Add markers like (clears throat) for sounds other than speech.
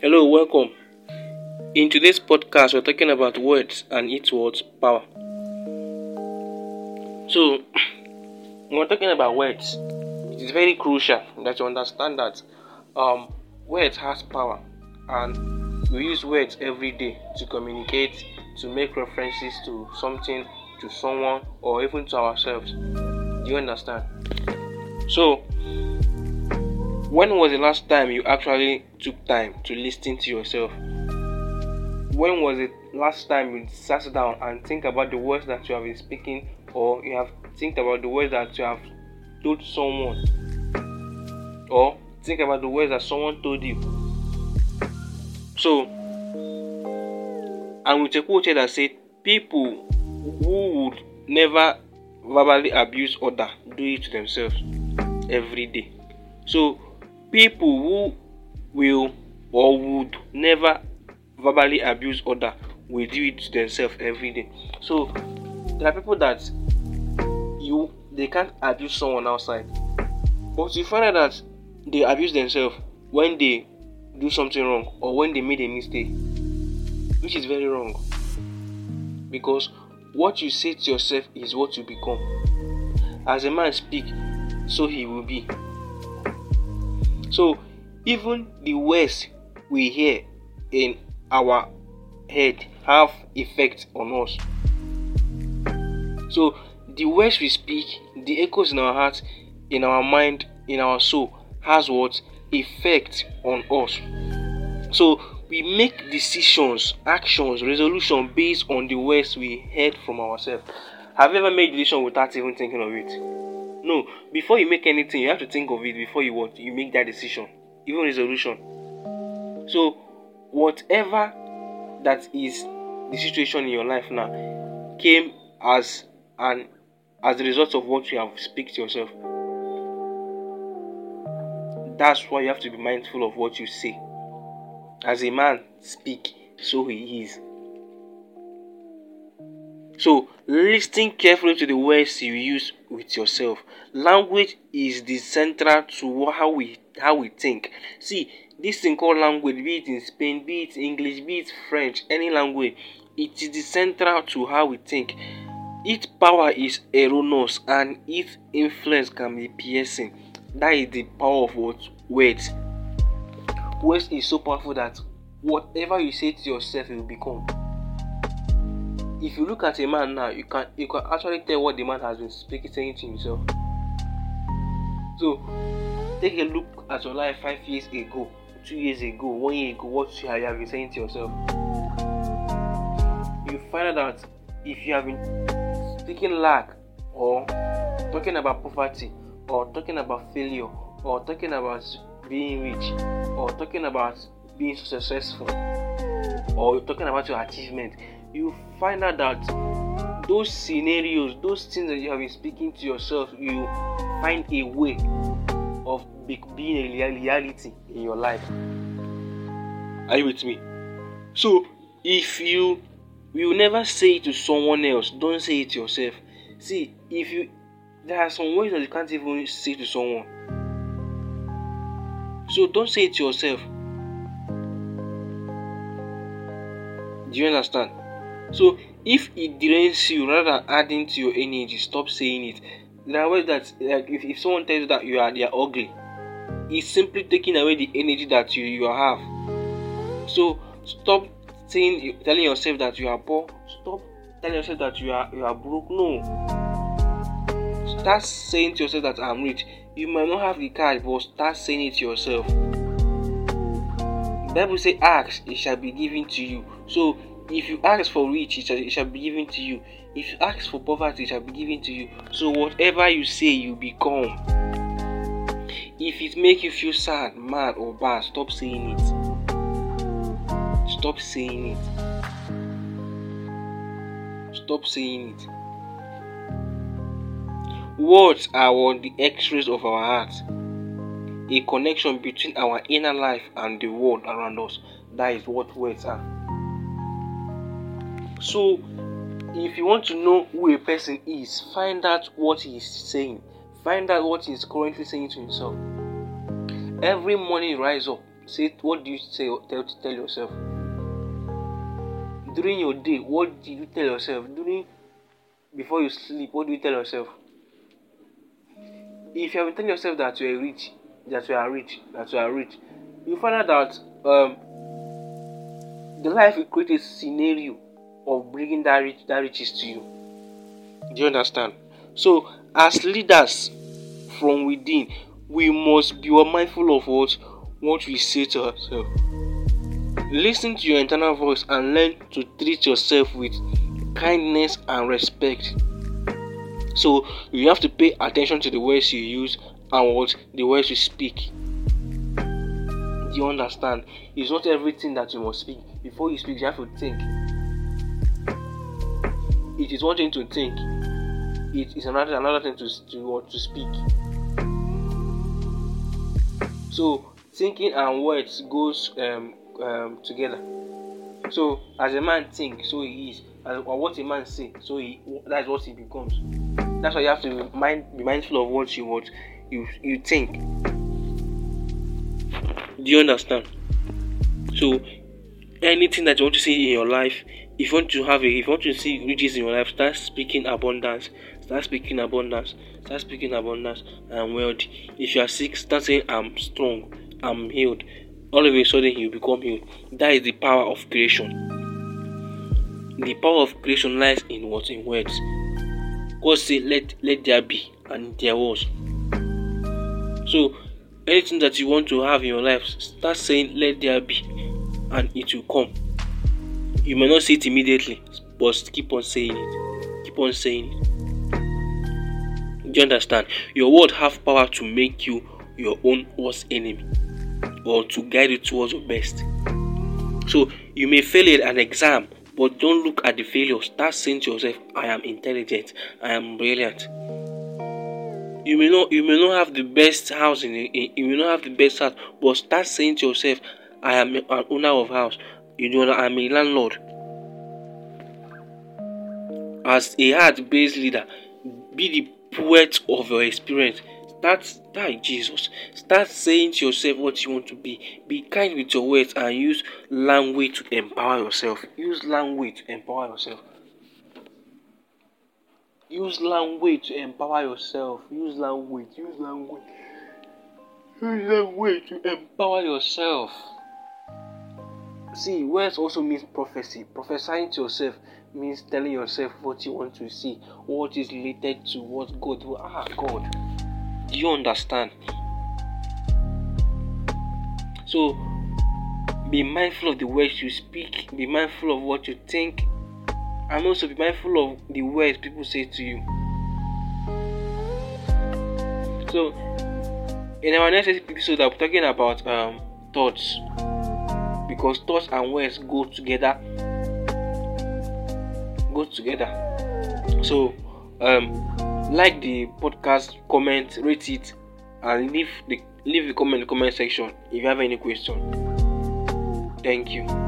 Hello, welcome. In today's podcast, we're talking about words and its words power. So, (clears throat) when we're talking about words, it is very crucial that you understand that um, words has power, and we use words every day to communicate, to make references to something, to someone, or even to ourselves. Do you understand? So, when was the last time you actually took time to listen to yourself? When was the last time you sat down and think about the words that you have been speaking, or you have think about the words that you have told someone, or think about the words that someone told you? So, and with a quote here that said, "People who would never verbally abuse other do it to themselves every day." So people who will or would never verbally abuse other will do it themselves every day. So there are people that you they can't abuse someone outside. But you find out that they abuse themselves when they do something wrong or when they made a mistake which is very wrong. Because what you say to yourself is what you become. As a man speak so he will be so even the words we hear in our head have effect on us. So the words we speak, the echoes in our heart, in our mind, in our soul has what effect on us. So we make decisions, actions, resolution based on the words we heard from ourselves. Have you ever made decision without even thinking of it? No, before you make anything, you have to think of it before you what you make that decision, even resolution. So, whatever that is the situation in your life now came as an as a result of what you have speak to yourself. That's why you have to be mindful of what you say. As a man speak, so he is. So, listen carefully to the words you use with yourself. Language is the central to how we how we think. See, this thing called language, be it in Spain, be it English, be it French, any language, it is the central to how we think. Its power is erroneous and its influence can be piercing. That is the power of what words. Words is so powerful that whatever you say to yourself, it will become if you look at a man now, you can you can actually tell what the man has been speaking saying to himself. So take a look at your life five years ago, two years ago, one year ago, what you have been saying to yourself. You find out that if you have been speaking lack or talking about poverty or talking about failure or talking about being rich or talking about being successful or talking about your achievement you find out that those scenarios, those things that you have been speaking to yourself, you find a way of being a reality in your life. Are you with me? So, if you will never say it to someone else, don't say it to yourself. See, if you there are some words that you can't even say to someone. So don't say it to yourself. Do you understand? So if it drains you rather than adding to your energy, stop saying it. There are ways that like if, if someone tells you that you are they are ugly, it's simply taking away the energy that you, you have. So stop saying telling yourself that you are poor. Stop telling yourself that you are you are broke. No. Start saying to yourself that I'm rich. You might not have the cash, but start saying it to yourself. The Bible say ask, it shall be given to you. So if you ask for rich, it shall, it shall be given to you. If you ask for poverty, it shall be given to you. So whatever you say, you become. If it make you feel sad, mad, or bad, stop saying it. Stop saying it. Stop saying it. Words are what the x-rays of our heart. A connection between our inner life and the world around us. That is what words are. So, if you want to know who a person is, find out what he is saying. Find out what he is currently saying to himself. Every morning, rise up. say what do you say tell tell yourself during your day what do you tell yourself during before you sleep what do you tell yourself if you have been telling yourself that you are rich that you are rich that you are rich you find out that um the life you create a scenario of bringing that rich that riches to you. Do you understand? So as leaders from within we must be mindful of what what we say to ourselves. Listen to your internal voice and learn to treat yourself with kindness and respect. So you have to pay attention to the words you use and what the words you speak. Do you understand? It's not everything that you must speak. Before you speak you have to think it is one thing to think it is another another thing to to, to speak. So thinking and words goes um, um, together. So as a man think so he is. Or what a man say so he that's what he becomes. That's why you have to mind be mindful of what you what you you think. Do you understand? So anything that you want to see in your life if you want to have a if you want to see riches in your life start speaking abundance. Start speaking abundance. Start speaking abundance and wealth if you are sick start saying i'm strong. I'm healed. All of a sudden you become healed. That is the power of creation. The power of creation lies in what? In words. God say let let there be and there was. So anything that you want to have in your life start saying let there be and it will come you may not see it immediately but keep on saying it. Keep on saying it. Do you understand? Your word have power to make you your own worst enemy or to guide you towards your best. So you may fail at an exam but don't look at the failure. Start saying to yourself i am intelligent. I am brilliant. You may not you may not have the best house in, in you may not have the best house but start saying to yourself i am an owner of house you know that i am a landlord. As a heart-based leader be the poet of your experience. Start start jesus. Start saying to yourself what you want to be. Be kind with your words and use language to empower yourself. Use language to empower yourself. Use language to empower yourself. Use language use language. Use language to empower yourself see words also means prophecy. Prophesying to yourself means telling yourself what you want to see what is related to what god will ah god. Do you understand? So be mindful of the words you speak. Be mindful of what you think. And also be mindful of the words people say to you. So in our next episode i'll be talking about um, thoughts because thoughts and words go together. Go together. So um like the podcast comment rate it and leave the leave the comment in the comment section if you have any question. Thank you